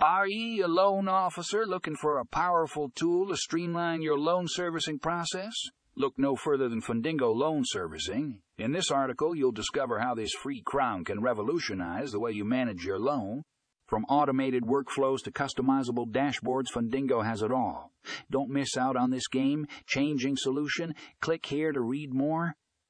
Are ye a loan officer looking for a powerful tool to streamline your loan servicing process? Look no further than Fundingo Loan Servicing. In this article, you'll discover how this free crown can revolutionize the way you manage your loan. From automated workflows to customizable dashboards, Fundingo has it all. Don't miss out on this game changing solution. Click here to read more.